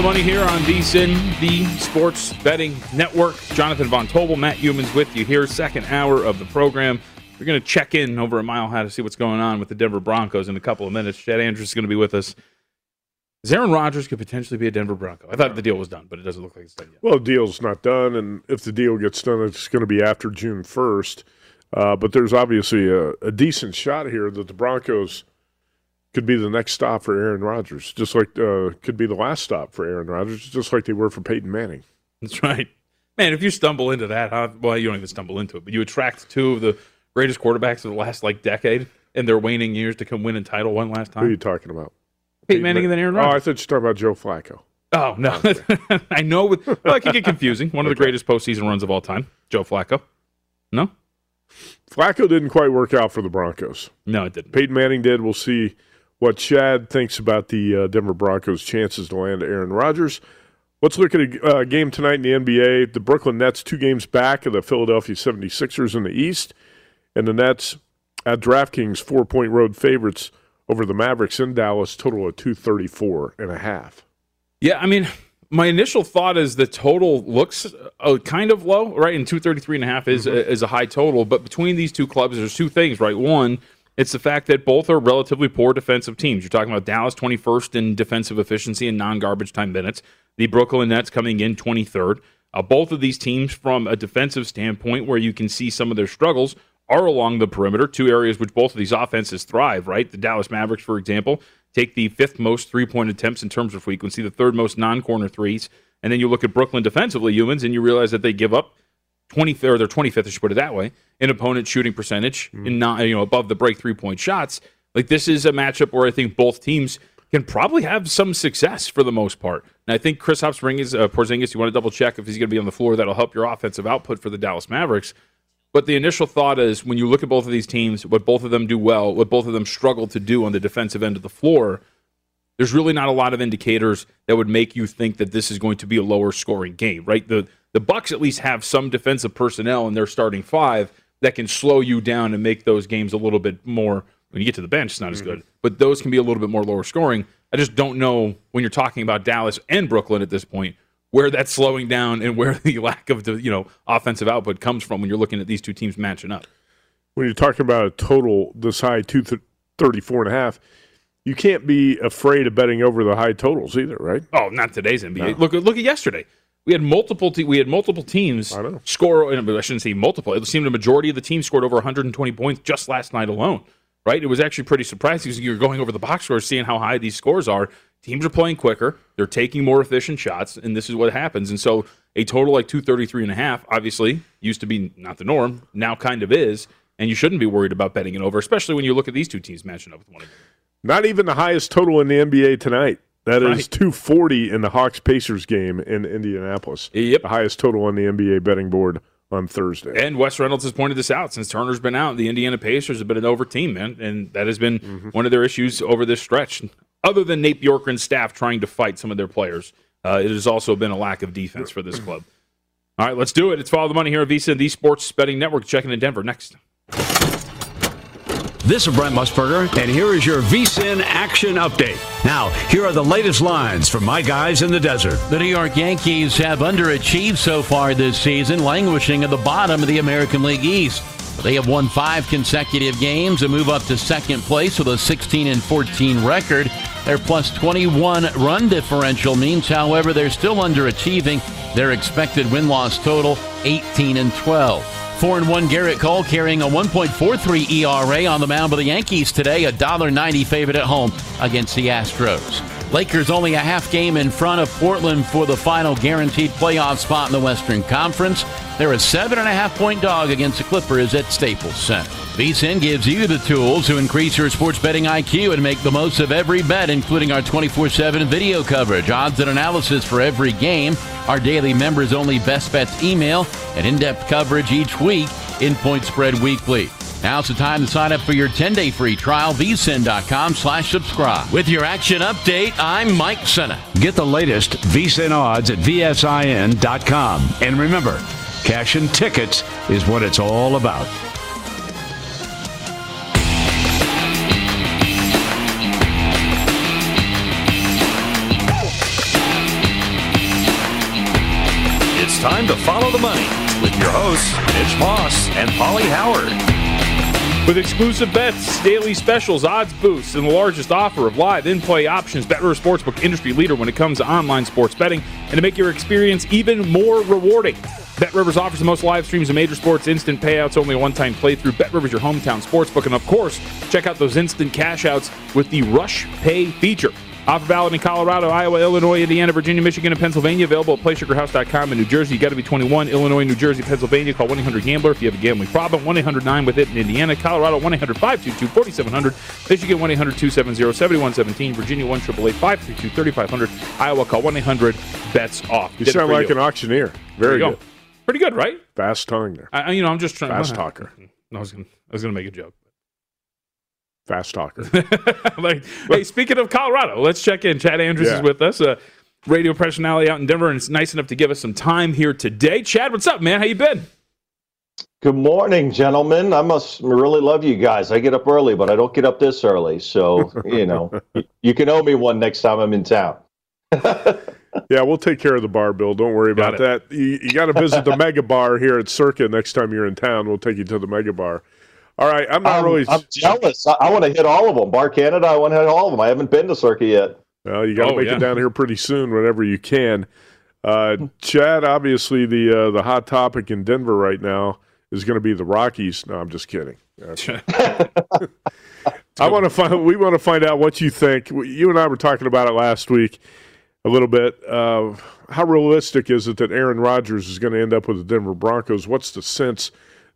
the money here on VSIN, the Sports Betting Network. Jonathan Von Tobel, Matt Youmans with you here, second hour of the program. We're going to check in over at Mile High to see what's going on with the Denver Broncos in a couple of minutes. Chad Andrews is going to be with us. Aaron Rodgers could potentially be a Denver Bronco. I thought the deal was done, but it doesn't look like it's done yet. Well, the deal's not done, and if the deal gets done, it's going to be after June 1st. Uh, but there's obviously a, a decent shot here that the Broncos could be the next stop for Aaron Rodgers, just like uh, could be the last stop for Aaron Rodgers, just like they were for Peyton Manning. That's right. Man, if you stumble into that, huh? well, you don't even stumble into it, but you attract two of the greatest quarterbacks of the last like decade in their waning years to come win a title one last time. Who are you talking about? Peyton Manning and then Aaron Rodgers? Oh, I thought you were talking about Joe Flacco. Oh, no. I know. With, well, it can get confusing. One of the greatest postseason runs of all time, Joe Flacco. No? Flacco didn't quite work out for the Broncos. No, it didn't. Peyton Manning did. We'll see what Chad thinks about the uh, Denver Broncos' chances to land Aaron Rodgers. Let's look at a uh, game tonight in the NBA. The Brooklyn Nets two games back of the Philadelphia 76ers in the East, and the Nets at DraftKings four-point road favorites over the Mavericks in Dallas, total of 234 and a half. Yeah, I mean, my initial thought is the total looks uh, kind of low, right? And 233 and a half is, is a high total. But between these two clubs, there's two things, right? One, it's the fact that both are relatively poor defensive teams. You're talking about Dallas 21st in defensive efficiency and non garbage time minutes, the Brooklyn Nets coming in 23rd. Uh, both of these teams, from a defensive standpoint, where you can see some of their struggles, are along the perimeter, two areas which both of these offenses thrive, right? The Dallas Mavericks, for example, take the fifth most three point attempts in terms of frequency, the third most non corner threes. And then you look at Brooklyn defensively, Youmans, and you realize that they give up 20th or they're 25th, I should put it that way, in opponent shooting percentage, in not, you know, above the break three point shots. Like this is a matchup where I think both teams can probably have some success for the most part. And I think Chris Porzingis, uh, Porzingis, you want to double check if he's going to be on the floor. That'll help your offensive output for the Dallas Mavericks. But the initial thought is when you look at both of these teams, what both of them do well, what both of them struggle to do on the defensive end of the floor, there's really not a lot of indicators that would make you think that this is going to be a lower scoring game, right? The the Bucks at least have some defensive personnel in their starting five that can slow you down and make those games a little bit more when you get to the bench, it's not as mm-hmm. good. But those can be a little bit more lower scoring. I just don't know when you're talking about Dallas and Brooklyn at this point where that's slowing down and where the lack of the you know offensive output comes from when you're looking at these two teams matching up. When you're talking about a total this high, 234 and a half, you can't be afraid of betting over the high totals either, right? Oh, not today's NBA. Look look at yesterday. We had multiple te- we had multiple teams I know. score. Uh, I shouldn't say multiple. It seemed a majority of the teams scored over 120 points just last night alone. Right? It was actually pretty surprising because you're going over the box scores, seeing how high these scores are. Teams are playing quicker. They're taking more efficient shots, and this is what happens. And so a total like 233 and a half obviously used to be not the norm, now kind of is. And you shouldn't be worried about betting it over, especially when you look at these two teams matching up with one another. Not even the highest total in the NBA tonight. That is Right. 240 in the Hawks Pacers game in Indianapolis. Yep. The highest total on the NBA betting board on Thursday. And Wes Reynolds has pointed this out since Turner's been out. The Indiana Pacers have been an over team, man, and that has been one of their issues over this stretch. Other than Nate Bjorkgren's staff trying to fight some of their players, uh, it has also been a lack of defense for this club. All right, let's do it. It's Follow the Money here at VSIN the Sports Betting Network. Checking in Denver next. This is Brent Musburger, and here is your VSIN action update. Now, here are the latest lines from my guys in the desert. The New York Yankees have underachieved so far this season, languishing at the bottom of the American League East. They have won five consecutive games and move up to second place with a 16 and 14 record. Their plus 21 run differential means, however, they're still underachieving. Their expected win loss total 18 and 12. 4 and 1 Gerrit Cole carrying a 1.43 ERA on the mound for the Yankees today, a $1.90 favorite at home against the Astros. Lakers only a half game in front of Portland for the final guaranteed playoff spot in the Western Conference. They're a seven and a half point dog against the Clippers at Staples Center. VSIN gives you the tools to increase your sports betting IQ and make the most of every bet, including our 24 7 video coverage, odds and analysis for every game, our daily members only best bets email, and in depth coverage each week in Point Spread Weekly. Now's the time to sign up for your 10-day free trial, vsin.com slash subscribe. With your action update, I'm Mike Senna. Get the latest VSIN odds at VSIN.com. And remember, Cashing tickets is what it's all about. It's time to follow the money with your hosts, Mitch Moss and Pauly Howard. With exclusive bets, daily specials, odds boosts, and the largest offer of live in-play options, BetRivers Sportsbook industry leader when it comes to online sports betting, and to make your experience even more rewarding. BetRivers offers the most live streams of major sports, instant payouts, only a one-time playthrough. BetRivers, your hometown sportsbook, and of course, check out those instant cash outs with the Rush Pay feature. Offer valid in Colorado, Iowa, Illinois, Indiana, Virginia, Michigan, and Pennsylvania. Available at PlaySugarHouse.com in New Jersey. You got to be 21. Illinois, New Jersey, Pennsylvania. Call 1-800-GAMBLER if you have a gambling problem. 1-800-9 with it in Indiana. Colorado 1-800-522-4700. Michigan 1-800-270-7117. Virginia 1-888-532-3500. Iowa call 1-800-BETS off. You sound like you. an auctioneer. Very good. Go. Pretty good, right? Fast tongue there. I, you know, I'm just trying. Fast talker. I was gonna, I was gonna make a joke. Fast talker. like, hey, speaking of Colorado, let's check in. Chad Andrews yeah. is with us, a radio personality out in Denver, and it's nice enough to give us some time here today. Chad, what's up, man? How you been? Good morning, gentlemen. I must really love you guys. I get up early, but I don't get up this early. So, you know, you can owe me one next time I'm in town. yeah, we'll take care of the bar bill. Don't worry got about it. that. You, you got to visit the Mega Bar here at Circa next time you're in town. We'll take you to the Mega Bar. All right, I'm not um, really. I'm jealous. I, I want to hit all of them. Bar Canada, I want to hit all of them. I haven't been to Circa yet. Well, you got to oh, make yeah. it down here pretty soon, whenever you can. Uh, Chad, obviously the uh, the hot topic in Denver right now is going to be the Rockies. No, I'm just kidding. I want to find. We want to find out what you think. You and I were talking about it last week a little bit. Uh, how realistic is it that Aaron Rodgers is going to end up with the Denver Broncos? What's the sense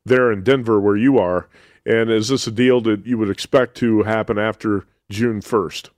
there in Denver where you are? And is this a deal that you would expect to happen after June 1st?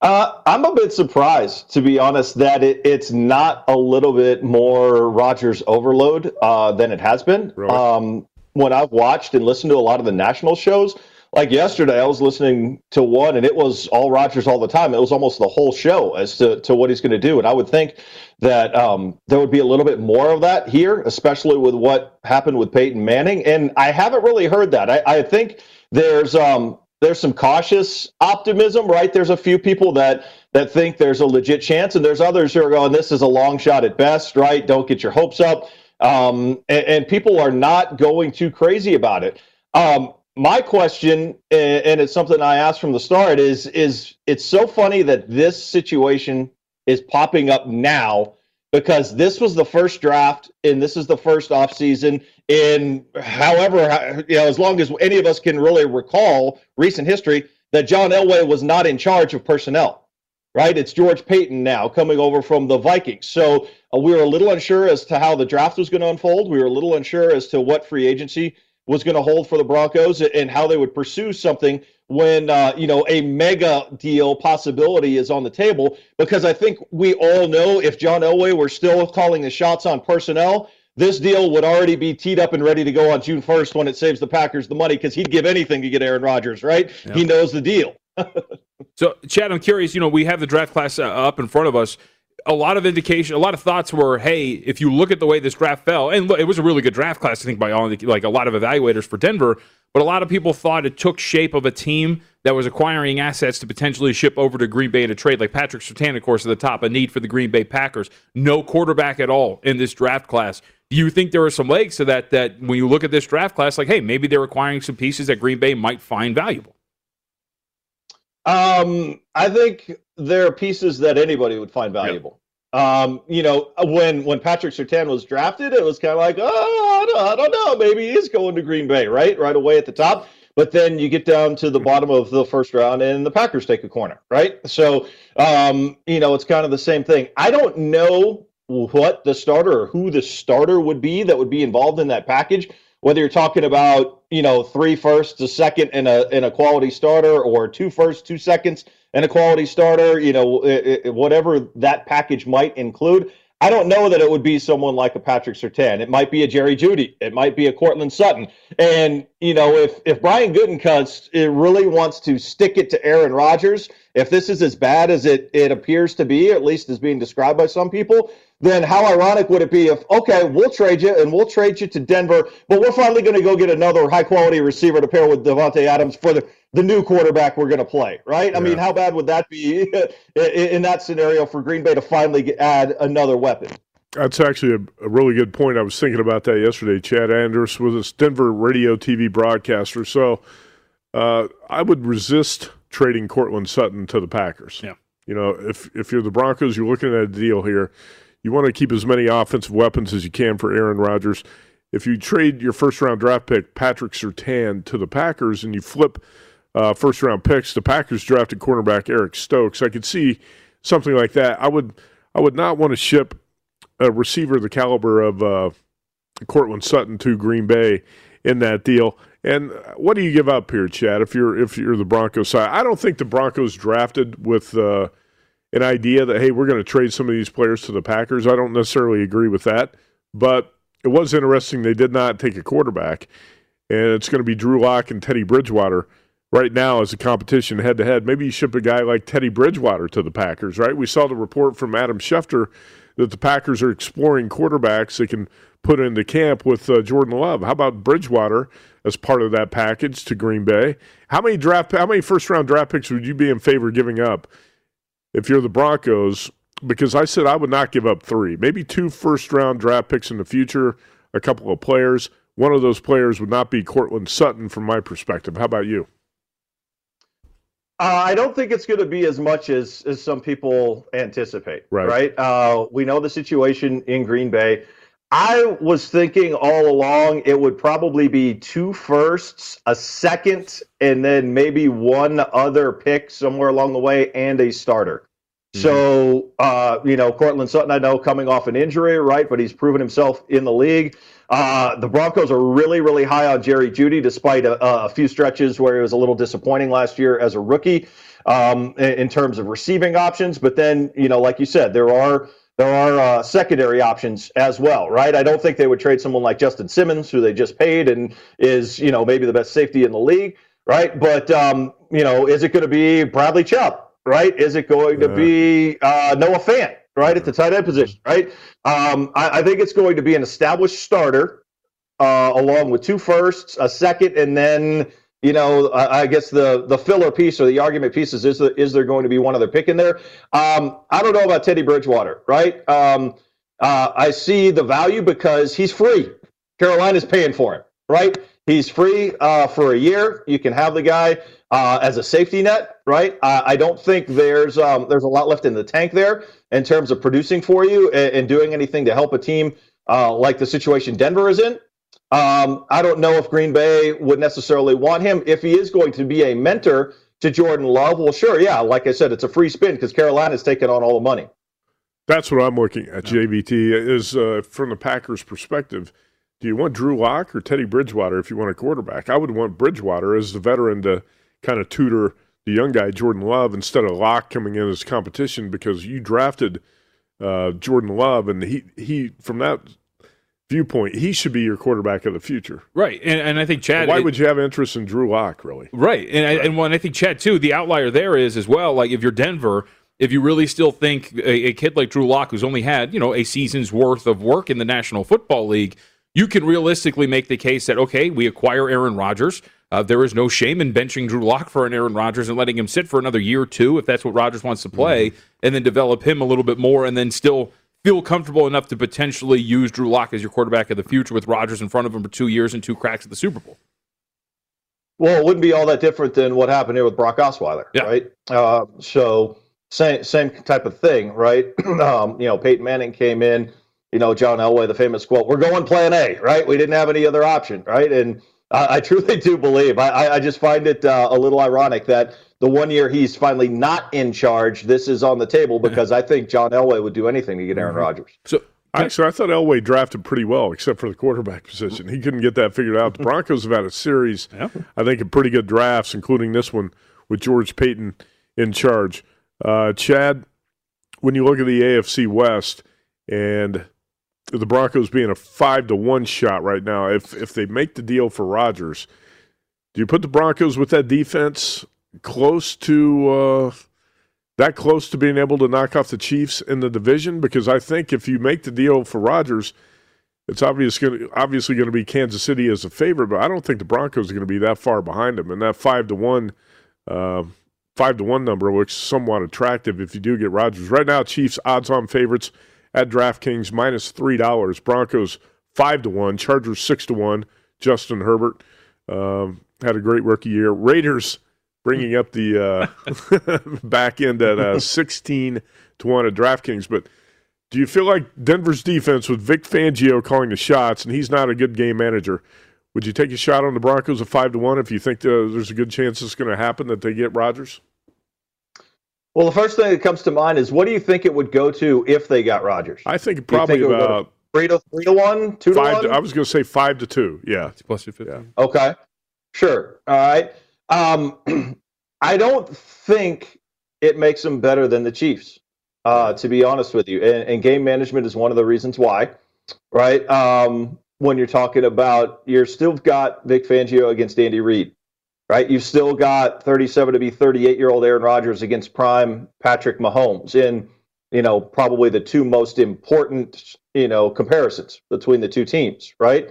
Uh, I'm a bit surprised, to be honest, that it, it's not a little bit more Rodgers overload uh, than it has been. Really? Um, when I've watched and listened to a lot of the national shows, like yesterday, I was listening to one and it was all Rodgers all the time. It was almost the whole show as to, to what he's going to do. And I would think that um, there would be a little bit more of that here, especially with what happened with Peyton Manning. And I haven't really heard that. I, I think there's um, there's some cautious optimism, right? There's a few people that that think there's a legit chance, and there's others who are going, "This is a long shot at best," right? Don't get your hopes up. Um, and, and, people are not going too crazy about it. Um, my question, and it's something I asked from the start, is is it's so funny that this situation is popping up now because this was the first draft and this is the first offseason in however you know as long as any of us can really recall recent history that John Elway was not in charge of personnel right? It's George Paton now coming over from the Vikings. So uh, we were a little unsure as to how the draft was going to unfold. We were a little unsure as to what free agency was going to hold for the Broncos and how they would pursue something when uh, you know a mega deal possibility is on the table. Because I think we all know if John Elway were still calling the shots on personnel, this deal would already be teed up and ready to go on June 1st when it saves the Packers the money because he'd give anything to get Aaron Rodgers, right? Yep. He knows the deal. so, Chad, I'm curious. You know, we have the draft class uh, up in front of us a lot of indication, a lot of thoughts were, hey, if you look at the way this draft fell, and it was a really good draft class, I think, by all like a lot of evaluators for Denver. But a lot of people thought it took shape of a team that was acquiring assets to potentially ship over to Green Bay in a trade, like Patrick Surtain, of course, at the top, a need for the Green Bay Packers. No quarterback at all in this draft class. Do you think there are some legs to that? That when you look at this draft class, like, hey, maybe they're acquiring some pieces that Green Bay might find valuable. Um, I think there are pieces that anybody would find valuable. Yep. Um, you know, when when Patrick Surtain was drafted, it was kind of like, oh, I don't, I don't know, maybe he's going to Green Bay, right, right away at the top. But then you get down to the bottom of the first round, and the Packers take a corner, right? So, um, you know, it's kind of the same thing. I don't know what the starter or who the starter would be that would be involved in that package whether you're talking about you know three firsts, a second, and a and a quality starter, or two firsts, two seconds, and a quality starter, you know, it, it, whatever that package might include. I don't know that it would be someone like a Patrick Surtain. It might be a Jerry Jeudy. It might be a Courtland Sutton. And you know, if if Brian Gutekunst really wants to stick it to Aaron Rodgers, if this is as bad as it it appears to be, at least as being described by some people, then how ironic would it be if okay, we'll trade you and we'll trade you to Denver, but we're finally going to go get another high quality receiver to pair with Davante Adams for the the new quarterback we're going to play, right? Yeah. I mean, how bad would that be in that scenario for Green Bay to finally add another weapon? That's actually a, a, really good point. I was thinking about that yesterday. Chad Andrews was a Denver radio TV broadcaster. So uh, I would resist trading Courtland Sutton to the Packers. Yeah. You know, if if you're the Broncos, you're looking at a deal here. You want to keep as many offensive weapons as you can for Aaron Rodgers. If you trade your first round draft pick, Patrick Surtain, to the Packers and you flip uh, first round picks, the Packers drafted cornerback Eric Stokes. I could see something like that. I would I would not want to ship a receiver the caliber of uh, Courtland Sutton to Green Bay in that deal. And what do you give up here, Chad? If you're if you're the Broncos side, I don't think the Broncos drafted with uh, an idea that hey, we're going to trade some of these players to the Packers. I don't necessarily agree with that, but it was interesting they did not take a quarterback, and it's going to be Drew Lock and Teddy Bridgewater right now as a competition head to head. Maybe you ship a guy like Teddy Bridgewater to the Packers, right? We saw the report from Adam Schefter that the Packers are exploring quarterbacks they can put into camp with uh, Jordan Love. How about Bridgewater as part of that package to Green Bay? How many draft how many first round draft picks would you be in favor of giving up if you're the Broncos? Because I said I would not give up three, maybe two first round draft picks in the future, a couple of players. One of those players would not be Courtland Sutton from my perspective. How about you? Uh, I don't think it's going to be as much as as some people anticipate. Right. Right. Uh, we know the situation in Green Bay. I was thinking all along it would probably be two firsts, a second, and then maybe one other pick somewhere along the way, and a starter. Mm-hmm. So, uh, you know, Courtland Sutton, I know coming off an injury, right? But he's proven himself in the league. Uh, the Broncos are really, really high on Jerry Jeudy, despite a, a, few stretches where he was a little disappointing last year as a rookie um, in, in, terms of receiving options. But then, you know, like you said, there are there are uh, secondary options as well, right? I don't think they would trade someone like Justin Simmons, who they just paid and is, you know, maybe the best safety in the league, right? But um, you know, is it going to be Bradley Chubb, right? Is it going to be uh, Noah Fant? right, at the tight end position, right? Um, I, I, think it's going to be an established starter uh, along with two firsts, a second, and then you know, I, I, guess the the filler piece or the argument pieces is is, is there going to be one other pick in there? Um, I don't know about Teddy Bridgewater, right? Um, uh, I see the value because he's free. Carolina's paying for him, right? He's free uh, for a year. You can have the guy uh, as a safety net, right? I don't think there's um, there's a lot left in the tank there in terms of producing for you and, and doing anything to help a team uh, like the situation Denver is in. Um, I don't know if Green Bay would necessarily want him if he is going to be a mentor to Jordan Love. Well, sure, yeah. Like I said, it's a free spin because Carolina's taking on all the money. That's what I'm looking at. JVT is uh, from the Packers' perspective. Do you want Drew Lock or Teddy Bridgewater if you want a quarterback? I would want Bridgewater as the veteran to kind of tutor the young guy Jordan Love instead of Lock coming in as competition because you drafted uh, Jordan Love and he he from that viewpoint, he should be your quarterback of the future. Right. And, and I think Chad. Why it, would you have interest in Drew Lock, really? Right. And, right. I, and when I think Chad, too, the outlier there is as well, like if you're Denver, if you really still think a, a kid like Drew Lock, who's only had, you know, a season's worth of work in the National Football League, you can realistically make the case that, okay, we acquire Aaron Rodgers. Uh, there is no shame in benching Drew Lock for an Aaron Rodgers and letting him sit for another year or two if that's what Rodgers wants to play, mm-hmm. and then develop him a little bit more and then still feel comfortable enough to potentially use Drew Lock as your quarterback of the future with Rodgers in front of him for two years and two cracks at the Super Bowl. Well, it wouldn't be all that different than what happened here with Brock Osweiler, yeah. right? Uh, so same same type of thing, right? um, you know, Peyton Manning came in. You know, John Elway, the famous quote: "We're going Plan A," right? We didn't have any other option, right? And I, I truly do believe. I, I just find it uh, a little ironic that the one year he's finally not in charge, this is on the table because I think John Elway would do anything to get Aaron mm-hmm. Rodgers. So Actually, I thought Elway drafted pretty well, except for the quarterback position. He couldn't get that figured out. The Broncos have had a series, yeah. I think, of pretty good drafts, including this one with George Paton in charge. Uh, Chad, when you look at the AFC West and the Broncos being a five to one shot right now, if if they make the deal for Rodgers, do you put the Broncos with that defense close to uh, that close to being able to knock off the Chiefs in the division? Because I think if you make the deal for Rodgers, it's obvious gonna, obviously going to be Kansas City as a favorite, but I don't think the Broncos are going to be that far behind them. And that five to one, uh, five to one number looks somewhat attractive if you do get Rodgers. Right now, Chiefs odds-on favorites at DraftKings minus three dollars. Broncos five to one. Chargers six to one. Justin Herbert um, had a great rookie year. Raiders bringing up the uh, back end at uh, sixteen to one at DraftKings. But do you feel like Denver's defense with Vic Fangio calling the shots, and he's not a good game manager? Would you take a shot on the Broncos at five to one if you think uh, there's a good chance it's going to happen that they get Rodgers? Well, the first thing that comes to mind is what do you think it would go to if they got Rodgers? I think probably think about three to three to one, two five to one. To, I was going to say five to two. Yeah, it's plus two fifty. Yeah. Okay, sure. All right. Um, I don't think it makes them better than the Chiefs. Uh, to be honest with you, and, and, game management is one of the reasons why. Right. Um, when you're talking about, you're still got Vic Fangio against Andy Reid right? You've still got 37 to be 38 year old Aaron Rodgers against prime Patrick Mahomes in, you know, probably the two most important, you know, comparisons between the two teams, right?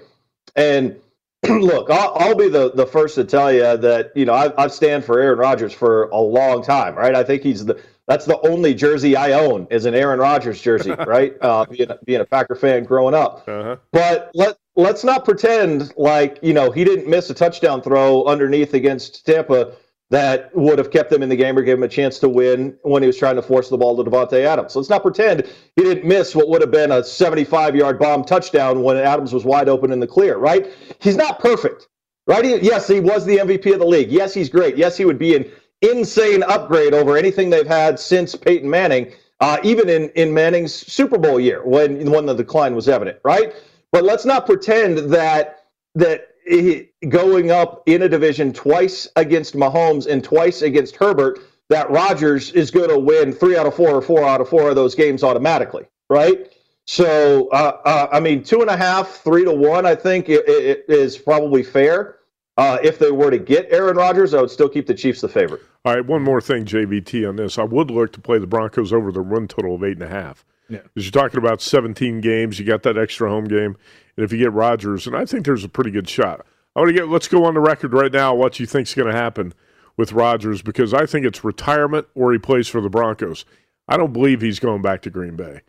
And look, I'll, I'll, be the, the first to tell you that, you know, I've, I've stand for Aaron Rodgers for a long time, right? I think he's the, that's the only jersey I own is an Aaron Rodgers jersey, right? Uh, being, being a Packer fan growing up. Uh-huh. But let, let's not pretend like you know he didn't miss a touchdown throw underneath against Tampa that would have kept them in the game or gave him a chance to win when he was trying to force the ball to Davante Adams. Let's not pretend he didn't miss what would have been a 75-yard bomb touchdown when Adams was wide open in the clear. Right? He's not perfect. Right? He, yes, he was the MVP of the league. Yes, he's great. Yes, he would be an insane upgrade over anything they've had since Peyton Manning. Uh, even in, in Manning's Super Bowl year when when the decline was evident, right? But let's not pretend that that he, going up in a division twice against Mahomes and twice against Herbert, that Rodgers is going to win three out of four or four out of four of those games automatically, right? So, uh, uh, I mean, two and a half, three to one, I think it, it is probably fair. Uh, if they were to get Aaron Rodgers, I would still keep the Chiefs the favorite. All right, one more thing, JVT, on this. I would look to play the Broncos over the run total of eight and a half. Yeah. Because you're talking about 17 games, you got that extra home game, and if you get Rodgers, and I think there's a pretty good shot. I want to get. Let's go on the record right now. What you think's going to happen with Rodgers? Because I think it's retirement or he plays for the Broncos. I don't believe he's going back to Green Bay,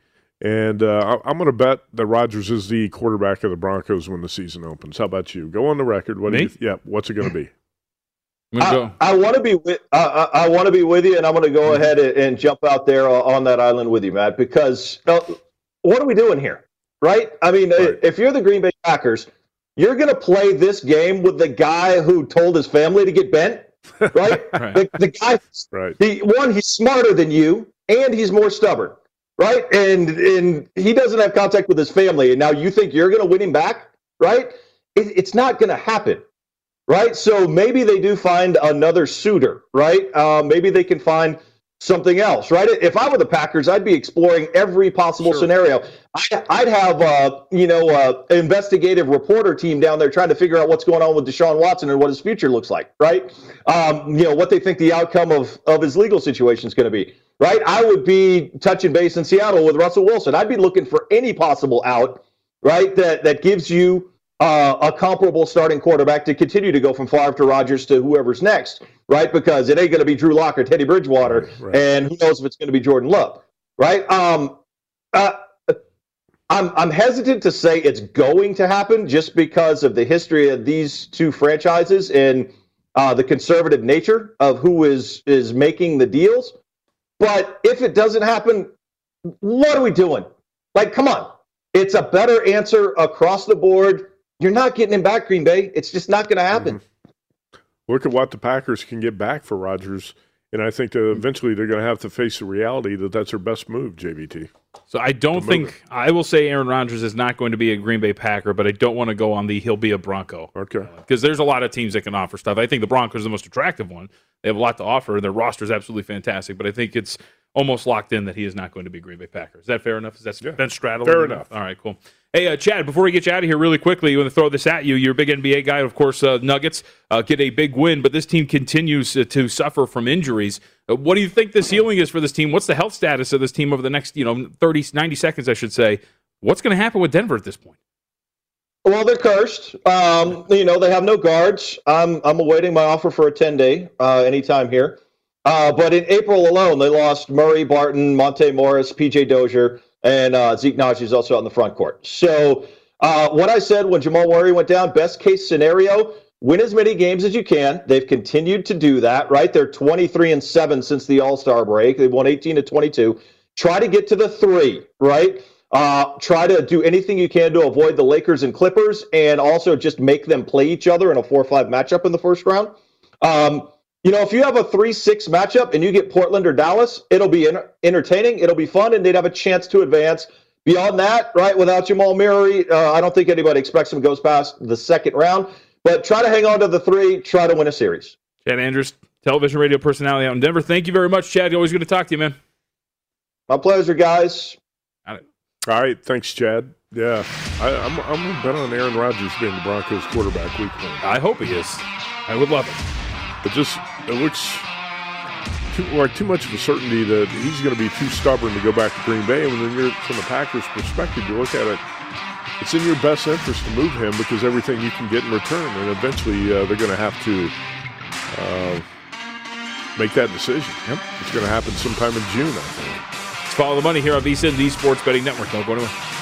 and uh, I'm going to bet that Rodgers is the quarterback of the Broncos when the season opens. How about you? Go on the record. What Me? You, yeah. What's it going to be? I, I want to be with I, I want to be with you, and I'm going to go mm-hmm. ahead and, and, jump out there on that island with you, Matt. Because uh, what are we doing here, right? I mean, right. if you're the Green Bay Packers, you're going to play this game with the guy who told his family to get bent, right? right. The, the, guy, right? He, one, he's smarter than you, and he's more stubborn, right? And and he doesn't have contact with his family, and now you think you're going to win him back, right? It, it's not going to happen right? So maybe they do find another suitor, right? Uh, maybe they can find something else, right? If I were the Packers, I'd be exploring every possible sure. scenario. I, would have, uh, you know, uh, investigative reporter team down there trying to figure out what's going on with Deshaun Watson and what his future looks like, right? Um, you know, what they think the outcome of, of his legal situation is going to be, right? I would be touching base in Seattle with Russell Wilson. I'd be looking for any possible out, right? That that gives you uh, a comparable starting quarterback to continue to go from Favre to Rodgers to whoever's next, right? Because it ain't going to be Drew Lock or Teddy Bridgewater, right, and who knows if it's going to be Jordan Love, right? Um, uh, I'm I'm hesitant to say it's going to happen just because of the history of these two franchises and uh, the conservative nature of who is is making the deals. But if it doesn't happen, what are we doing? Like, come on, it's a better answer across the board you're not getting him back, Green Bay. It's just not going to happen. Mm-hmm. Look at what the Packers can get back for Rodgers. And I think that eventually they're going to have to face the reality that that's their best move, JVT. So I don't think I will say Aaron Rodgers is not going to be a Green Bay Packer, but I don't want to go on the he'll be a Bronco. Okay. Because uh, there's a lot of teams that can offer stuff. I think the Broncos are the most attractive one. They have a lot to offer. Their roster is absolutely fantastic, but I think it's almost locked in that he is not going to be Green Bay Packer. Is that fair enough? Is that yeah. Ben Straddle? Fair enough. All right, cool. Hey, uh, Chad, before we get you out of here really quickly, you want to throw this at you. You're a big NBA guy. Of course, uh, Nuggets uh, get a big win, but this team continues uh, to suffer from injuries. Uh, what do you think the ceiling is for this team? What's the health status of this team over the next, you know, 30, 90 seconds, I should say? What's going to happen with Denver at this point? Well, they're cursed. Um, you know, they have no guards. I'm, I'm awaiting my offer for a 10 day uh, anytime here. But in April alone, they lost Murray, Barton, Monte Morris, PJ Dozier. and uh, Zeke Nnaji is also out in the front court. So uh, what I said when Jamal Murray went down, best case scenario, win as many games as you can. They've continued to do that, right? They're 23 and 7 since the All Star break. They've won 18 to 22. Try to get to the three, right? Uh, try to do anything you can to avoid the Lakers and Clippers, and also just make them play each other in a four-five matchup in the first round. Um, you know, if you have a three-six matchup and you get Portland or Dallas, it'll be entertaining, it'll be fun, and they'd have a chance to advance. Beyond that, right, without Jamal Murray, uh, I don't think anybody expects him goes past the second round. But try to hang on to the three. Try to win a series. Chad Andrews, television radio personality out in Denver. Thank you very much, Chad. Always good to talk to you, man. My pleasure, guys. All right, thanks, Chad. Yeah, I, am I'm, I'm bet on Aaron Rodgers being the Broncos quarterback week one. I hope he is. I would love it. It just it looks too, like too much of a certainty that he's going to be too stubborn to go back to Green Bay. And then you're from the Packers' perspective, you look at it. It's in your best interest to move him because everything you can get in return, and eventually uh, they're going to have to uh, make that decision. Yep. It's going to happen sometime in June, I think. Follow the money here on VSIN, the Sports Betting Network. Don't go anywhere.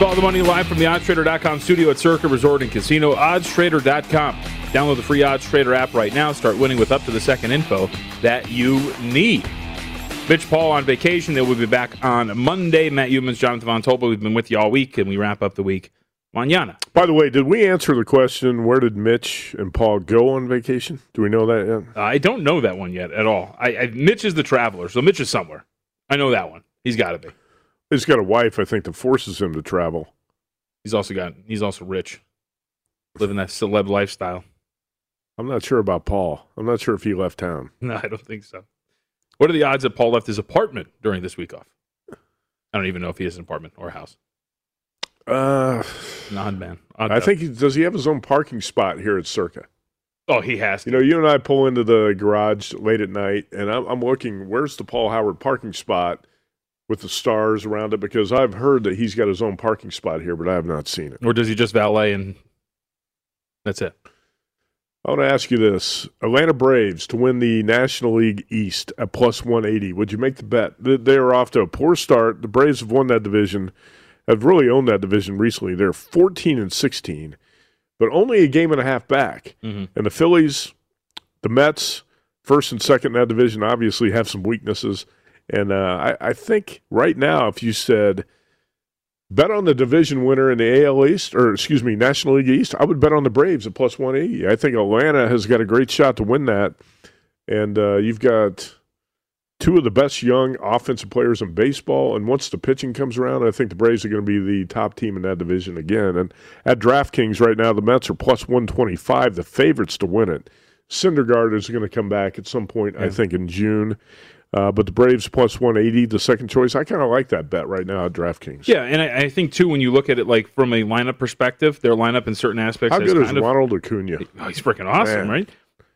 Follow the money live from the oddstrader.com studio at Circa Resort and Casino. Oddstrader.com. Download the free Oddstrader app right now. Start winning with up to the second info that you need. Mitch Paul on vacation. They will be back on Monday. Matt Youmans, Jonathan Von Tobel. We've been with you all week, and we wrap up the week mañana. By the way, did we answer the question? Where did Mitch and Paul go on vacation? Do we know that yet? I don't know that one yet at all. I, I, Mitch is the traveler, so Mitch is somewhere. I know that one. He's got to be. He's got a wife, I think, that forces him to travel. He's also got. He's also rich, living that celeb lifestyle. I'm not sure about Paul. I'm not sure if he left town. No, I don't think so. What are the odds that Paul left his apartment during this week off? I don't even know if he has an apartment or a house. Uh, Nod man. I think he, does. He have his own parking spot here at Circa? Oh, he has. To. You know, you and I pull into the garage late at night, and I'm, I'm looking. Where's the Paul Howard parking spot? With the stars around it because I've heard that he's got his own parking spot here, but I have not seen it. Or does he just valet and that's it? I want to ask you this: Atlanta Braves to win the National League East at plus one eighty. Would you make the bet? They are off to a poor start. The Braves have won that division, have really owned that division recently. They're fourteen and sixteen, but only a game and a half back. Mm-hmm. And the Phillies, the Mets, first and second in that division, obviously have some weaknesses. And uh, I, I, think right now, if you said bet on the division winner in the AL East, or excuse me, National League East, I would bet on the Braves at plus 180. I think Atlanta has got a great shot to win that. And uh, you've got two of the best young offensive players in baseball. And once the pitching comes around, I think the Braves are going to be the top team in that division again. And at DraftKings right now, the Mets are plus 125, the favorites to win it. Syndergaard is going to come back at some point, yeah. I think, in June. Uh, but the Braves plus 180, the second choice, I kind of like that bet right now at DraftKings. Yeah, and I, I, think too when you look at it like from a lineup perspective, their lineup in certain aspects. How good is Ronald Acuna? Oh, he's freaking awesome, Man. right?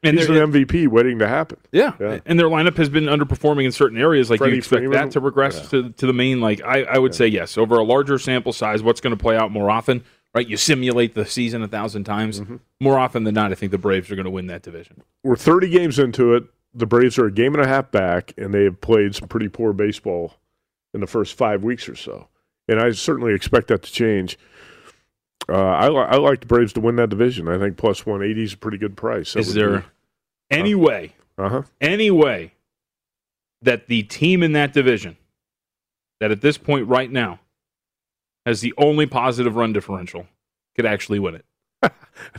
And he's an MVP waiting to happen. Yeah. yeah. and their lineup has been underperforming in certain areas. Like Freddie you expect Freeman. that to regress yeah. to to the main. Like I, I would yeah. say yes, over a larger sample size, what's going to play out more often? Right, you simulate the season a thousand times. Mm-hmm. More often than not, I think the Braves are going to win that division. We're 30 games into it the Braves are a game and a half back, and they have played some pretty poor baseball in the first five weeks or so. And I certainly expect that to change. Uh, I, li- I like the Braves to win that division. I think plus 180 is a pretty good price. That is there be, any uh, way, uh-huh. any way that the team in that division, that at this point right now, has the only positive run differential, could actually win it?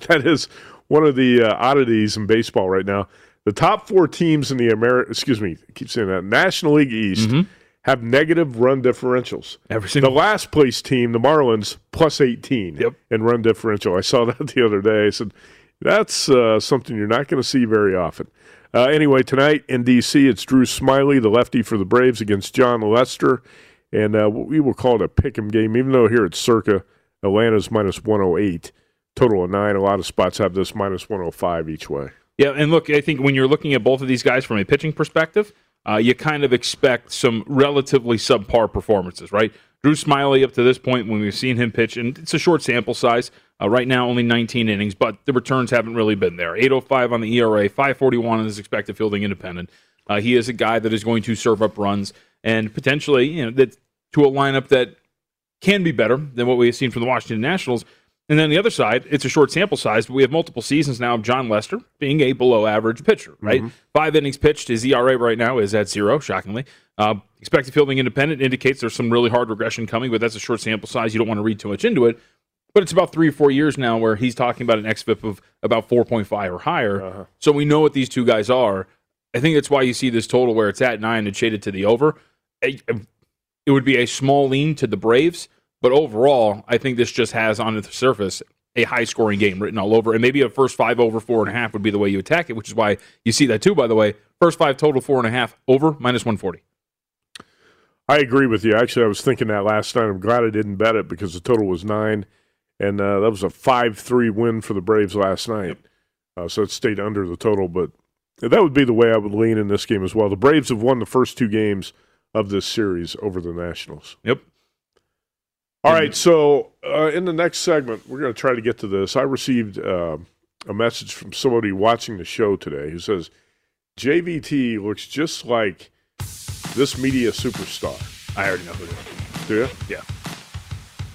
that is one of the uh, oddities in baseball right now. The top four teams in the America, excuse me, I keep saying that National League East mm-hmm. have negative run differentials. Every The last place team, the Marlins, plus 18 Yep. in run differential. I saw that the other day. I said, that's uh, something you're not going to see very often. Uh, anyway, tonight in D.C., it's Drew Smyly, the lefty for the Braves, against Jon Lester. And uh, we will call it a pick 'em game, even though here at Circa, Atlanta's minus 108. Total of nine. A lot of spots have this minus 105 each way. Yeah, and look, I think when you're looking at both of these guys from a pitching perspective, uh, you kind of expect some relatively subpar performances, right? Drew Smyly, up to this point, when we've seen him pitch, and it's a short sample size. Uh, right now, only 19 innings, but the returns haven't really been there. 805 on the ERA, 541 on his expected fielding independent. Uh, he is a guy that is going to serve up runs and potentially, you know, that to a lineup that can be better than what we have seen from the Washington Nationals. And then the other side, it's a short sample size, but we have multiple seasons now of Jon Lester being a below average pitcher, right? Five innings pitched, his ERA right now is at zero, shockingly. Uh, expected fielding independent indicates there's some really hard regression coming, but that's a short sample size. You don't want to read too much into it. But it's about three or four years now where he's talking about an XFIP of about 4.5 or higher. So we know what these two guys are. I think that's why you see this total where it's at nine and shaded to the over. It would be a small lean to the Braves, but overall, I think this just has on the surface a high scoring game written all over. And maybe a first five over four and a half would be the way you attack it, which is why you see that too, by the way. First five total four and a half over minus 140. I agree with you. Actually, I was thinking that last night. I'm glad I didn't bet it because the total was nine, and uh, that was a five-three win for the Braves last night. Uh, so it stayed under the total, but that would be the way I would lean in this game as well. The Braves have won the first two games of this series over the Nationals. Yep. All right, so uh, in the next segment, we're going to try to get to this. I received uh, a message from somebody watching the show today who says JVT looks just like this media superstar. I already know who it is. Do you? Yeah.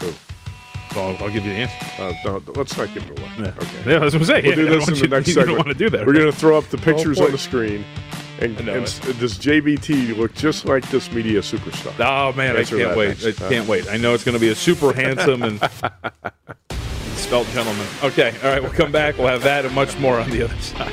Who? Well, I'll give you the answer. Uh, no, let's not give it away. Yeah. Okay. Yeah, that's what I'm saying. We'll do Yeah, this in want the you- next you segment. don't want to do that. We're going to throw up the pictures boy. on the screen. And, and does JVT look just like this media superstar? Oh man, I can't wait! next. I can't wait. I know it's going to be a super handsome and spelt gentleman. Okay, all right, we'll come back. We'll have that and much more on the other side.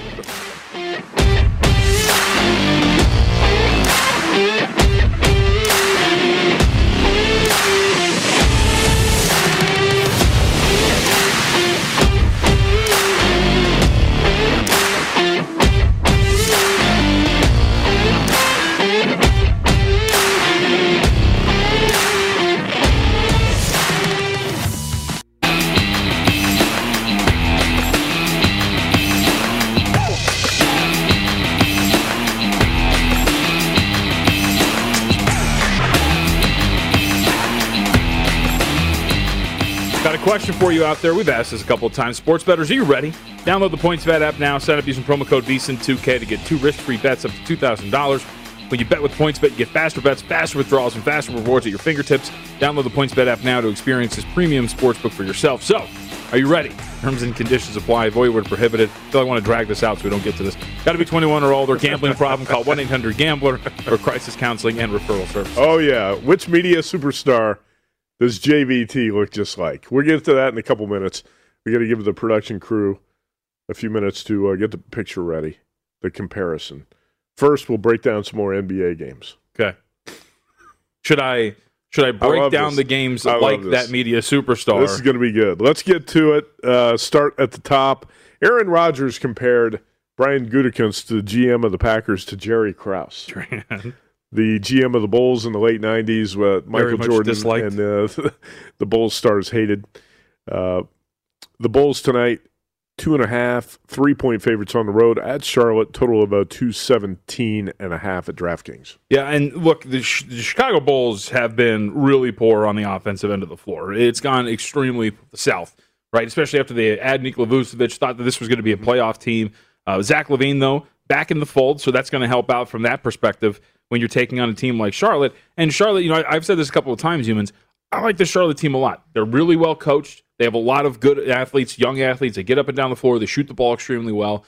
Question for you out there. We've asked this a couple of times. Sports bettors, are you ready? Download the PointsBet app now. Sign up using promo code VSIN2K to get two risk-free bets up to $2,000. When you bet with PointsBet, you get faster bets, faster withdrawals, and faster rewards at your fingertips. Download the PointsBet app now to experience this premium sportsbook for yourself. So, are you ready? Terms and conditions apply. Void where prohibited. I feel I want to drag this out so we don't get to this. Got to be 21 or older. Gambling problem? Call 1-800-GAMBLER or crisis counseling and referral service. Oh yeah, which media superstar does JVT look just like? We'll get to that in a couple minutes. We got to give the production crew a few minutes to uh, get the picture ready, the comparison. First, we'll break down some more NBA games. Okay. Should I should I break love down this. the games I like this. that media superstar? This is going to be good. Let's get to it. Uh, start at the top. Aaron Rodgers compared Brian Gutekunst, the GM of the Packers, to Jerry Krause, the GM of the Bulls in the late '90s. Uh, Michael Jordan disliked. and uh, the Bulls stars hated. Uh, the Bulls tonight, two and a half, three point favorites on the road at Charlotte. Total of about two seventeen and a half at DraftKings. yeah, and look, the, Ch- the Chicago Bulls have been really poor on the offensive end of the floor. It's gone extremely south, right? Especially after they add Nikola Vucevic, thought that this was going to be a playoff team. Uh, Zach LaVine, though, back in the fold, so that's going to help out from that perspective when you're taking on a team like Charlotte. And Charlotte, you know, I, I've said this a couple of times, Youmans. I like the Charlotte team a lot. They're really well coached. They have a lot of good athletes, young athletes. They get up and down the floor. They shoot the ball extremely well.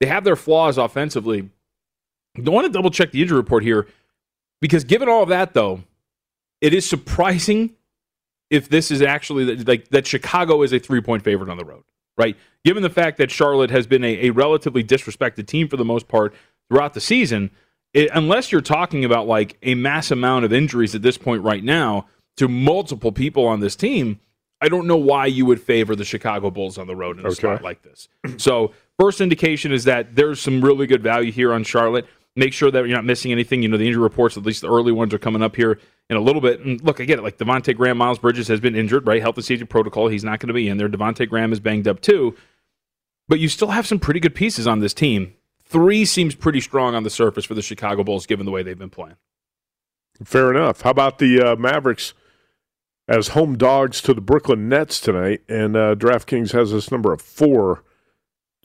They have their flaws offensively. I want to double check the injury report here because, given all of that, though, it is surprising if this is actually like that Chicago is a three point favorite on the road, right? Given the fact that Charlotte has been a, a relatively disrespected team for the most part throughout the season, it, unless you're talking about like a mass amount of injuries at this point right now to multiple people on this team, I don't know why you would favor the Chicago Bulls on the road in a Okay. spot like this. So, first indication is that there's some really good value here on Charlotte. Make sure that you're not missing anything. You know, the injury reports, at least the early ones, are coming up here in a little bit. And look, I get it. Like Devontae Graham, Miles Bridges has been injured, right? Health and safety protocol. He's not going to be in there. Devontae Graham is banged up too. But you still have some pretty good pieces on this team. Three seems pretty strong on the surface for the Chicago Bulls, given the way they've been playing. Fair enough. How about the uh, Mavericks as home dogs to the Brooklyn Nets tonight? And uh, DraftKings has this number of four,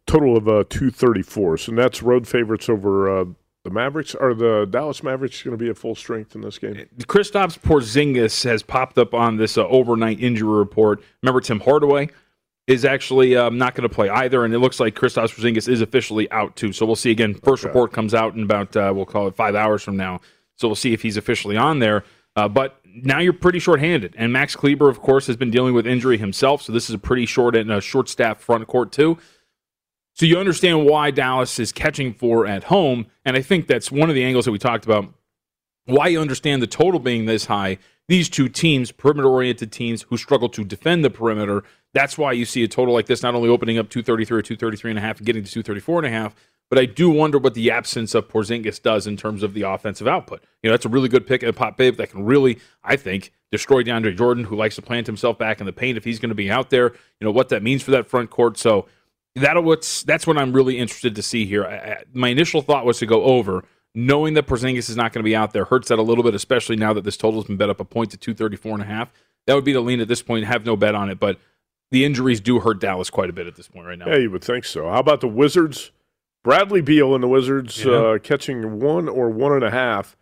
total of uh, 234. So Nets road favorites over uh, the Mavericks. Are the Dallas Mavericks going to be at full strength in this game? Kristaps Porzingis has popped up on this uh, overnight injury report. Remember, Tim Hardaway is actually um, not going to play either, and it looks like Kristaps Porzingis is officially out too. So we'll see again. First Okay. report comes out in about uh, we'll call it five hours from now. So we'll see if he's officially on there. Uh, but now you're pretty shorthanded, and Max Kleber, of course, has been dealing with injury himself. So this is a pretty short and uh, short staff front court too. So you understand why Dallas is catching four at home, and I think that's one of the angles that we talked about why you understand the total being this high. These two teams, perimeter oriented teams who struggle to defend the perimeter, that's why you see a total like this not only opening up 233 or 233 and a half and getting to 234 and a half, but I do wonder what the absence of Porzingis does in terms of the offensive output. You know, that's a really good pick at Pop Babe that can really, I think, destroy DeAndre Jordan, who likes to plant himself back in the paint if he's going to be out there. You know what that means for that front court. So that'll what's that's what I'm really interested to see here. I, I- my initial thought was to go over, knowing that Porzingis is not going to be out there hurts that a little bit, especially now that this total has been bet up a point to 234 and a half. That would be the lean at this point. Have no bet on it, but the injuries do hurt Dallas quite a bit at this point right now. Yeah, you would think so. How about the Wizards? Bradley Beal and the Wizards Yeah. uh, catching one or one and a half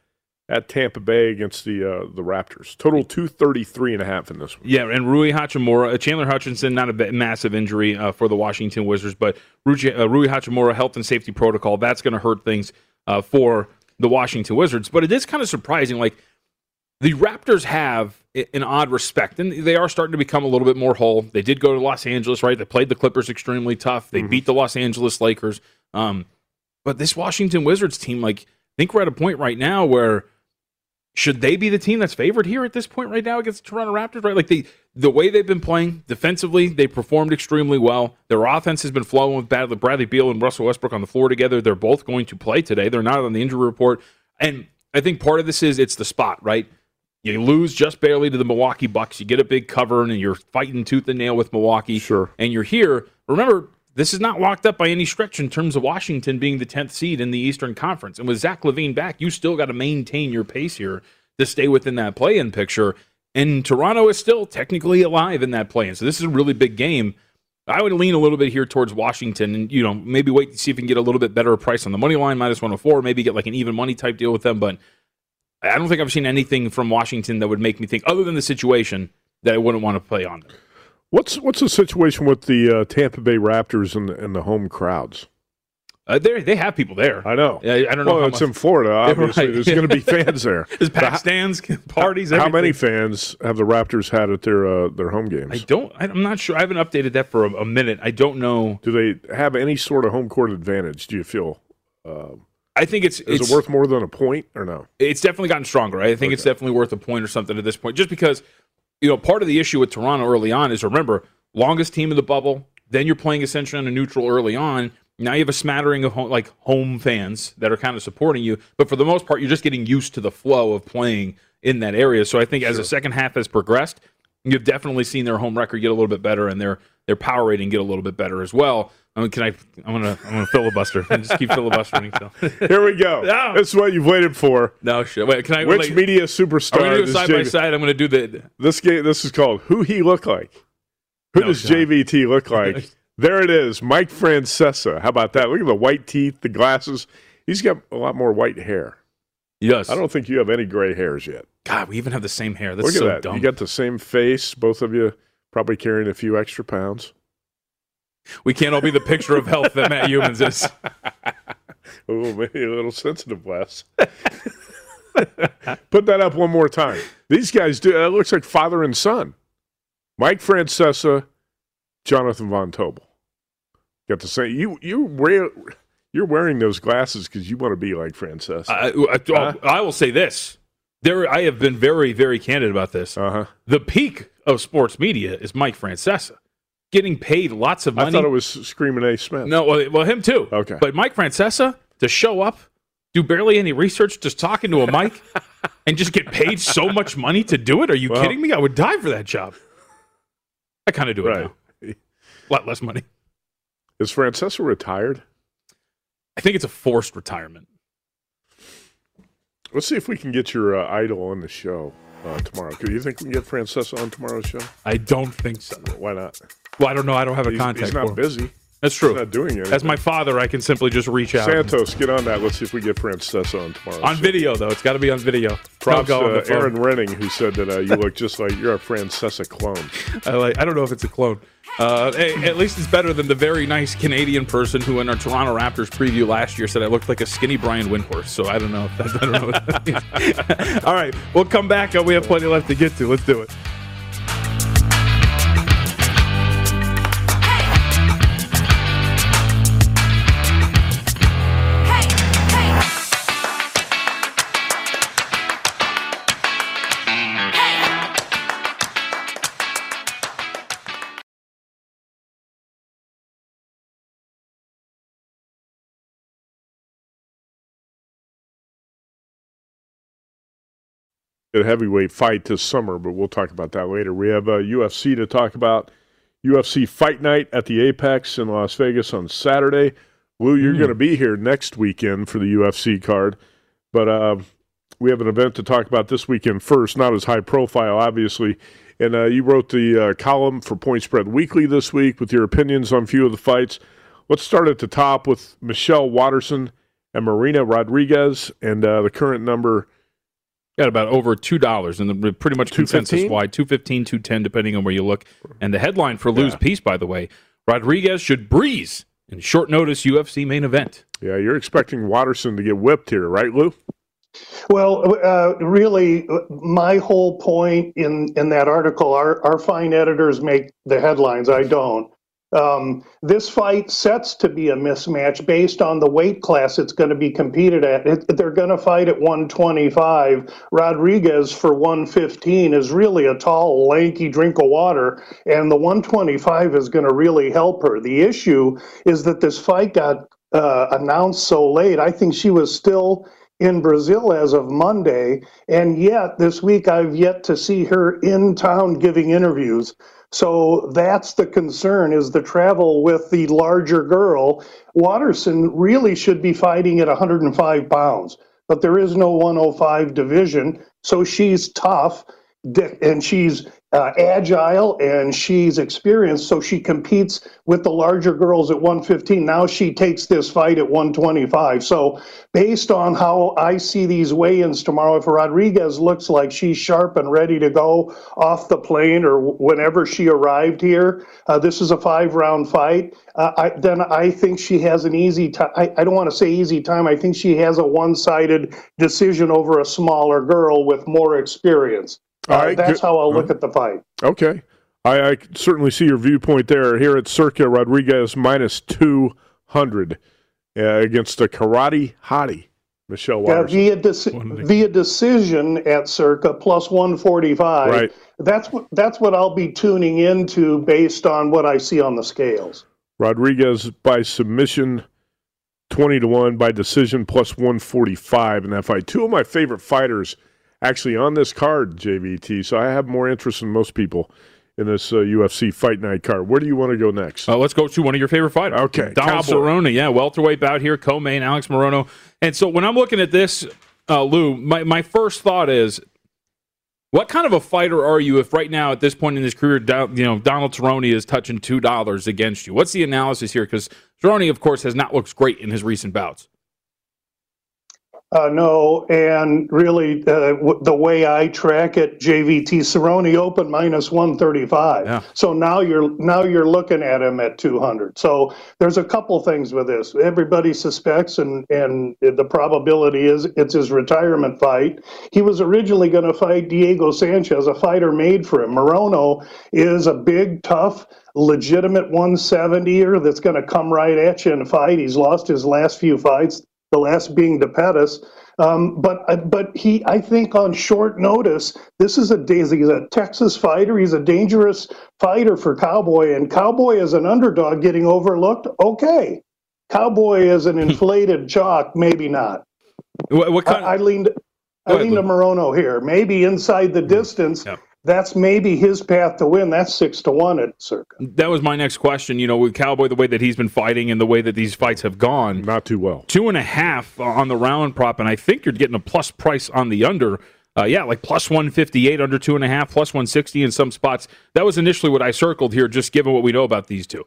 at Tampa Bay against the uh, the Raptors. Total 233 and a half in this one. Yeah, and Rui Hachimura, uh, Chandler Hutchison, not a massive injury uh, for the Washington Wizards, but Rui, uh, Rui Hachimura health and safety protocol that's going to hurt things uh, for the Washington Wizards. But it is kind of surprising, like the Raptors have an odd respect, and they are starting to become a little bit more whole. They did go to Los Angeles, right? They played the Clippers extremely tough. They beat the Los Angeles Lakers. Um, but this Washington Wizards team, like, I think we're at a point right now where should they be the team that's favored here at this point right now against the Toronto Raptors? Right, like the the way they've been playing defensively, they performed extremely well. Their offense has been flowing with Bradley, Bradley Beal and Russell Westbrook on the floor together. They're both going to play today. They're not on the injury report, and I think part of this is it's the spot, right? You lose just barely to the Milwaukee Bucks. You get a big cover, and you're fighting tooth and nail with Milwaukee. Sure. And you're here. Remember, this is not locked up by any stretch in terms of Washington being the 10th seed in the Eastern Conference. And with Zach LaVine back, you still got to maintain your pace here to stay within that play in picture. And Toronto is still technically alive in that play And So this is a really big game. I would lean a little bit here towards Washington and, you know, maybe wait to see if we can get a little bit better price on the money line, minus 104, maybe get like an even money type deal with them. But I don't think I've seen anything from Washington that would make me think, other than the situation, that I wouldn't want to play on them. What's what's the situation with the uh, Tampa Bay Raptors and the, and the home crowds? Uh, they they have people there. I know. Yeah, I don't know Well, how it's much- in Florida. Obviously, Right. there's going to be fans there. There's pack stands, parties. How everything. many fans have the Raptors had at their uh, their home games? I don't. I'm not sure. I haven't updated that for a, a minute. I don't know. Do they have any sort of home court advantage? Do you feel? Uh, I think it's is it's it worth more than a point or no? it's definitely gotten stronger. I think it's definitely worth a point or something at this point, just because you know part of the issue with Toronto early on is remember longest team in the bubble. Then you're playing essentially on a neutral early on. Now you have a smattering of home, like home fans that are kind of supporting you, but for the most part, you're just getting used to the flow of playing in that area. So I think as the second half has progressed, you've definitely seen their home record get a little bit better and their their power rating get a little bit better as well. I mean, can I? I'm gonna I'm gonna filibuster and just keep filibustering. So. Here we go. No. This is what you've waited for. no shit. Wait, can I? Which like, media superstar? we gonna side by side? I'm gonna do the. This game. This is called "Who He Look Like." Who No, does JVT look like? There it is, Mike Francesa. How about that? Look at the white teeth, the glasses. He's got a lot more white hair. Yes. I don't think you have any gray hairs yet. God, we even have the same hair. That's Look at so that. dumb. You got the same face. Both of you probably carrying a few extra pounds. we can't all be the picture of health that Matt Youmans is. Oh, maybe a little sensitive, Wes. Put that up one more time. These guys do. It looks like father and son. Mike Francesa, Jonathan Von Tobel. Got to say, You you rare, You're wearing those glasses because you want to be like Francesa. I, I, Huh? I will say this: there, I have been very, very candid about this. Uh huh. The peak of sports media is Mike Francesa, getting paid lots of money. I thought it was Screaming A. Smith. no, well, well, him too. Okay. but Mike Francesa to show up, do barely any research, just talking to a mic, and just get paid so much money to do it. Are you Well- kidding me? I would die for that job. I kind of do it Right. now. A lot less money. Is Francesa retired? I think it's a forced retirement. Let's see if we can get your uh, idol on the show uh, tomorrow. Do you think we can get Francesa on tomorrow's show? I don't think so. Why not? Well, I don't know. I don't have a He's, contact he's not busy. That's He's true. not doing anything. As my father, I can simply just reach out. Santos, get on that. Let's see if we get Francesa on tomorrow. On video, though. It's got to be on video. Props I'll go on to the phone. Aaron Renning, who said that uh, you look just like you're a Francesa clone. I, like, I don't know if it's a clone. Uh, at least it's better than the very nice Canadian person who, in our Toronto Raptors preview last year, said I looked like a skinny Brian Windhorst. So I don't know. If that, I don't know. What that means. All right, we'll come back. Uh, We have plenty left to get to. Let's do it. A heavyweight fight this summer, but we'll talk about that later. We have uh, UFC to talk about. UFC Fight Night at the Apex in Las Vegas on Saturday. Lou, you're going to be here next weekend for the UFC card, but uh, we have an event to talk about this weekend first, not as high profile, obviously. And uh, you wrote the uh, column for Point Spread Weekly this week with your opinions on a few of the fights. Let's start at the top with Michelle Waterson and Marina Rodriguez, and uh, the current number Got about over two dollars, and the pretty much consensus 215? wide two fifteen, two ten, depending on where you look. And the headline for Lou's Yeah. piece, by the way, Rodriguez should breeze in short notice UFC main event. Yeah, you're expecting Waterson to get whipped here, right, Lou? Well, uh, really, my whole point in, in that article, our, our fine editors make the headlines. I don't. Um, this fight sets to be a mismatch based on the weight class it's going to be competed at. It, they're going to fight at 125. Rodriguez for 115 is really a tall, lanky drink of water, and the 125 is going to really help her. The issue is that this fight got uh, announced so late. I think she was still in Brazil as of Monday, and yet this week I've yet to see her in town giving interviews. So that's the concern is the travel with the larger girl. Waterson really should be fighting at 105 pounds, but there is no 105 division, so she's tough and she's uh, agile and she's experienced, so she competes with the larger girls at 115. Now she takes this fight at 125. So, based on how I see these weigh ins tomorrow, if Rodriguez looks like she's sharp and ready to go off the plane or whenever she arrived here, uh, this is a five round fight, uh, I, then I think she has an easy time. I, I don't want to say easy time. I think she has a one sided decision over a smaller girl with more experience. All Uh, right, that's good. how I'll look at the fight. Okay. I, I certainly see your viewpoint there. Here at Circa, Rodriguez minus 200 uh, against the karate hottie, Michelle Yeah, via, deci- via decision at circa plus 145. Right. That's what that's what I'll be tuning into based on what I see on the scales. Rodriguez by submission, 20 to 1 by decision plus 145 in that fight. Two of my favorite fighters actually on this card, JVT. So I have more interest than most people in this uh, UFC fight night card. Where do you want to go next? Uh, let's go to one of your favorite fighters. Okay, Donald Cowboy. Cerrone, yeah, welterweight bout here, co-main, Alex Morono. And so when I'm looking at this, uh, Lou, my, my first thought is, what kind of a fighter are you if right now at this point in his career, you know, Donald Cerrone is touching two dollars against you? What's the analysis here? Because Cerrone, of course, has not looked great in his recent bouts. Uh, no, and really, uh, w- the way I track it, JVT Cerrone open minus one thirty five. Yeah. So now you're now you're looking at him at two hundred. So there's a couple things with this. Everybody suspects, and and the probability is it's his retirement fight. He was originally going to fight Diego Sanchez, a fighter made for him. Morono is a big, tough legitimate 170er that's going to come right at you and fight. He's lost his last few fights the last being to Pettis. Um, but uh, but he, I think, on short notice, this is a he's a Texas fighter. He's a dangerous fighter for Cowboy, and Cowboy is an underdog getting overlooked. Okay, Cowboy is an inflated jock, maybe not. What, what kind? I, I leaned. I leaned to Morono here. Maybe inside the distance. Yep. That's maybe his path to win. That's six to one at Circa. that was my next question. You know, with Cowboy, the way that he's been fighting and the way that these fights have gone, Not too well. two and a half on the round prop, and I think you're getting a plus price on the under. Uh, yeah, like plus 158 under two and a half, plus 160 in some spots. That was initially what I circled here, just given what we know about these two.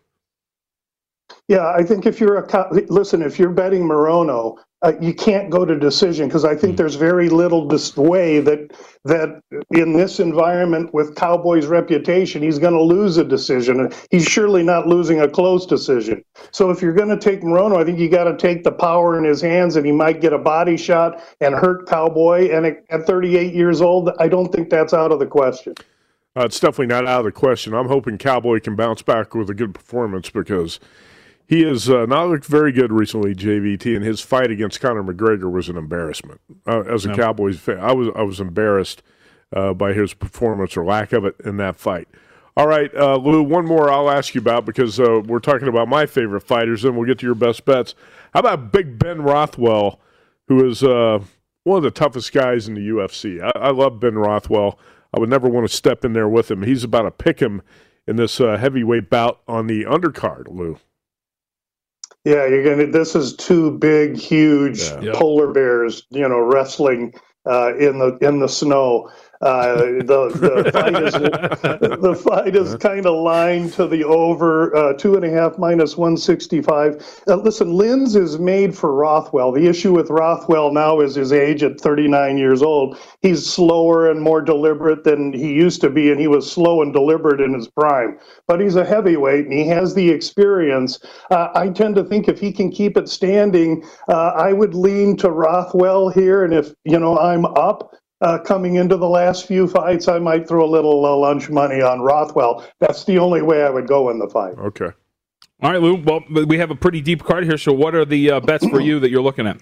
Yeah, I think if you're a co- listen, if you're betting Morono, uh, you can't go to decision because I think there's very little dis- way that that in this environment with Cowboys' reputation, he's going to lose a decision. He's surely not losing a close decision. So if you're going to take Morono, I think you got to take the power in his hands, and he might get a body shot and hurt Cowboy. And at- at 38 years old, I don't think that's out of the question. Uh, it's definitely not out of the question. I'm hoping Cowboy can bounce back with a good performance because he has uh, not looked very good recently, JVT, and his fight against Conor McGregor was an embarrassment. Uh, as a Cowboys fan, I was I was embarrassed uh, by his performance or lack of it in that fight. All right, uh, Lou, one more I'll ask you about because uh, we're talking about my favorite fighters, and we'll get to your best bets. How about Big Ben Rothwell, who is uh, one of the toughest guys in the UFC? I, I love Ben Rothwell. I would never want to step in there with him. He's about to pick him in this uh, heavyweight bout on the undercard, Lou. Yeah, you're gonna. This is two big, huge Yeah. polar bears, you know, wrestling uh, in the in the snow. Uh, the the fight is the fight is kind of lined to the over uh, two and a half minus one sixty five. Uh, listen, Linz is made for Rothwell. The issue with Rothwell now is his age at thirty nine years old. He's slower and more deliberate than he used to be, and he was slow and deliberate in his prime. But he's a heavyweight and he has the experience. Uh, I tend to think if he can keep it standing, uh, I would lean to Rothwell here. And if you know I'm up uh, coming into the last few fights, I might throw a little uh, lunch money on Rothwell. That's the only way I would go in the fight. Okay. All right, Lou. Well, we have a pretty deep card here. So, what are the uh, bets for you that you're looking at?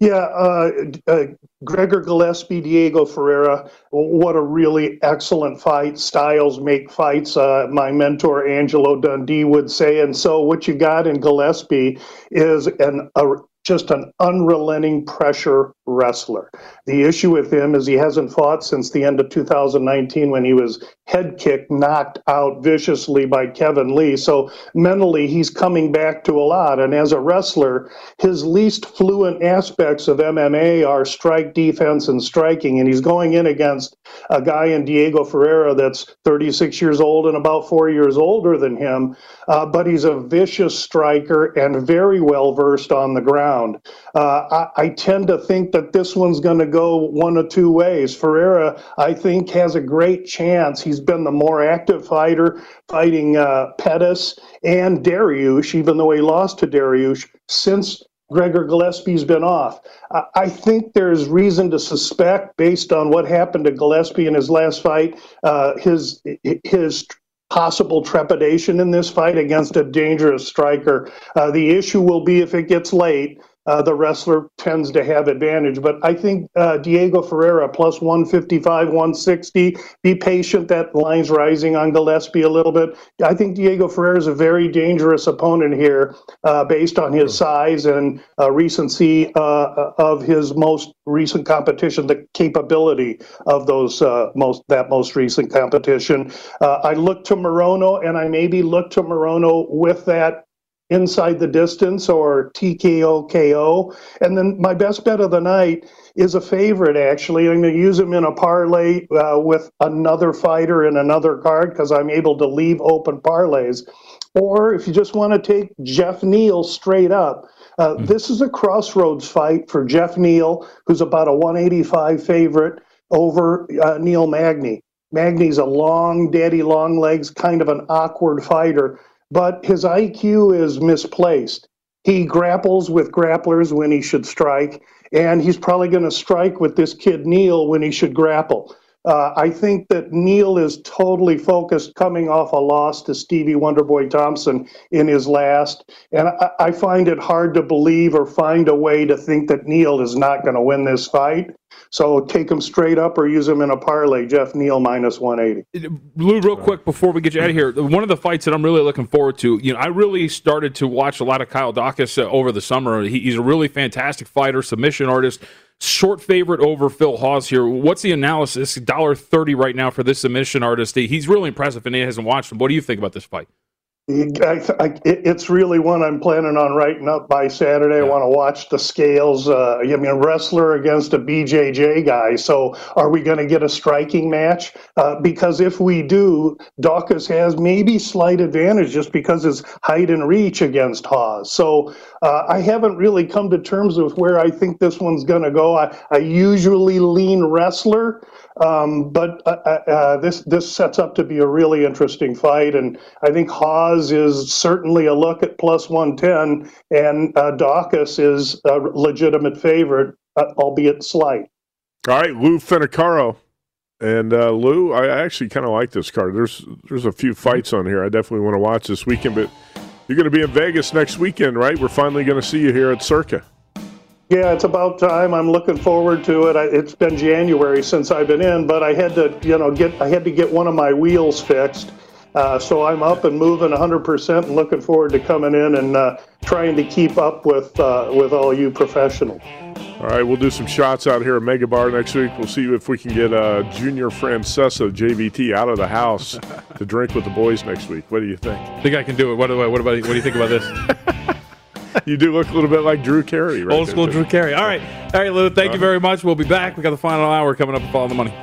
Yeah, uh, uh, Gregor Gillespie, Diego Ferreira. What a really excellent fight. Styles make fights. Uh, my mentor Angelo Dundee would say. And so, what you got in Gillespie is an a, just an unrelenting pressure wrestler. The issue with him is he hasn't fought since the end of 2019 when he was head kicked, knocked out viciously by Kevin Lee. So mentally, he's coming back to a lot. And as a wrestler, his least fluent aspects of MMA are strike defense and striking. And he's going in against a guy in Diego Ferreira that's 36 years old and about four years older than him. Uh, but he's a vicious striker and very well versed on the ground. Uh, I, I tend to think that this one's going to go one of two ways. Ferreira, I think, has a great chance. He's been the more active fighter, fighting uh, Pettis and Dariush, even though he lost to Dariush since Gregor Gillespie's been off. I- think there's reason to suspect, based on what happened to Gillespie in his last fight, uh, his his possible trepidation in this fight against a dangerous striker. Uh, the issue will be if it gets late. Uh, the wrestler tends to have advantage, but I think uh, Diego Ferreira plus 155, 160. Be patient. That line's rising on Gillespie a little bit. I think Diego Ferreira is a very dangerous opponent here, uh, based on his size and uh, recency uh, of his most recent competition, the capability of those uh, most that most recent competition. Uh, I look to Morono, and I maybe look to Morono with that inside the distance or TKO KO. And then my best bet of the night is a favorite, actually. I'm going to use him in a parlay uh, with another fighter in another card because I'm able to leave open parlays. Or if you just want to take Jeff Neal straight up, uh, mm-hmm. this is a crossroads fight for Jeff Neal, who's about a 185 favorite over uh, Neil Magny. Magny's a long, daddy long legs, kind of an awkward fighter, but his IQ is misplaced. He grapples with grapplers when he should strike, and he's probably going to strike with this kid Neal when he should grapple. Uh, I think that Neal is totally focused coming off a loss to Stevie Wonderboy Thompson in his last. And I, I find it hard to believe or find a way to think that Neal is not going to win this fight. So take them straight up or use them in a parlay. Jeff Neal minus 180. Lou, real quick before we get you out of here, one of the fights that I'm really looking forward to, you know, I really started to watch a lot of Kyle Daukaus uh, over the summer. He, he's a really fantastic fighter, submission artist. Short favorite over Phil Hawes here. What's the analysis? Dollar thirty right now for this submission artist. He's really impressive, and he hasn't watched him. What do you think about this fight? I, I, it's really one I'm planning on writing up by Saturday. Yeah. I want to watch the scales. Uh, I mean, a wrestler against a BJJ guy. So, are we going to get a striking match? Uh, because if we do, Daukaus has maybe slight advantage just because his height and reach against Hawes. So, uh, I haven't really come to terms with where I think this one's going to go. I, I usually lean wrestler. Um, but uh, uh, uh, this this sets up to be a really interesting fight, and I think Hawes is certainly a look at plus one ten, and uh, Daukaus is a legitimate favorite, uh, albeit slight. All right, Lou Finocchiaro. And uh, Lou, I actually kind of like this card. There's there's a few fights on here I definitely want to watch this weekend. But you're going to be in Vegas next weekend, right? We're finally going to see you here at Circa. Yeah, it's about time. I'm looking forward to it. I, it's been January since I've been in, but I had to, you know, get I had to get one of my wheels fixed. Uh, so I'm up and moving 100% and looking forward to coming in and uh, trying to keep up with uh, with all you professionals. All right, we'll do some shots out here at Mega Bar next week. We'll see if we can get uh, Junior Francesa JVT out of the house to drink with the boys next week. What do you think? I think I can do it. What, what, what, about, what do you think about this? you do look a little bit like Drew Carey, right? Old school Drew Carey. All right. All right, Lou, thank you very much. We'll be back. We got the final hour coming up with Follow the Money.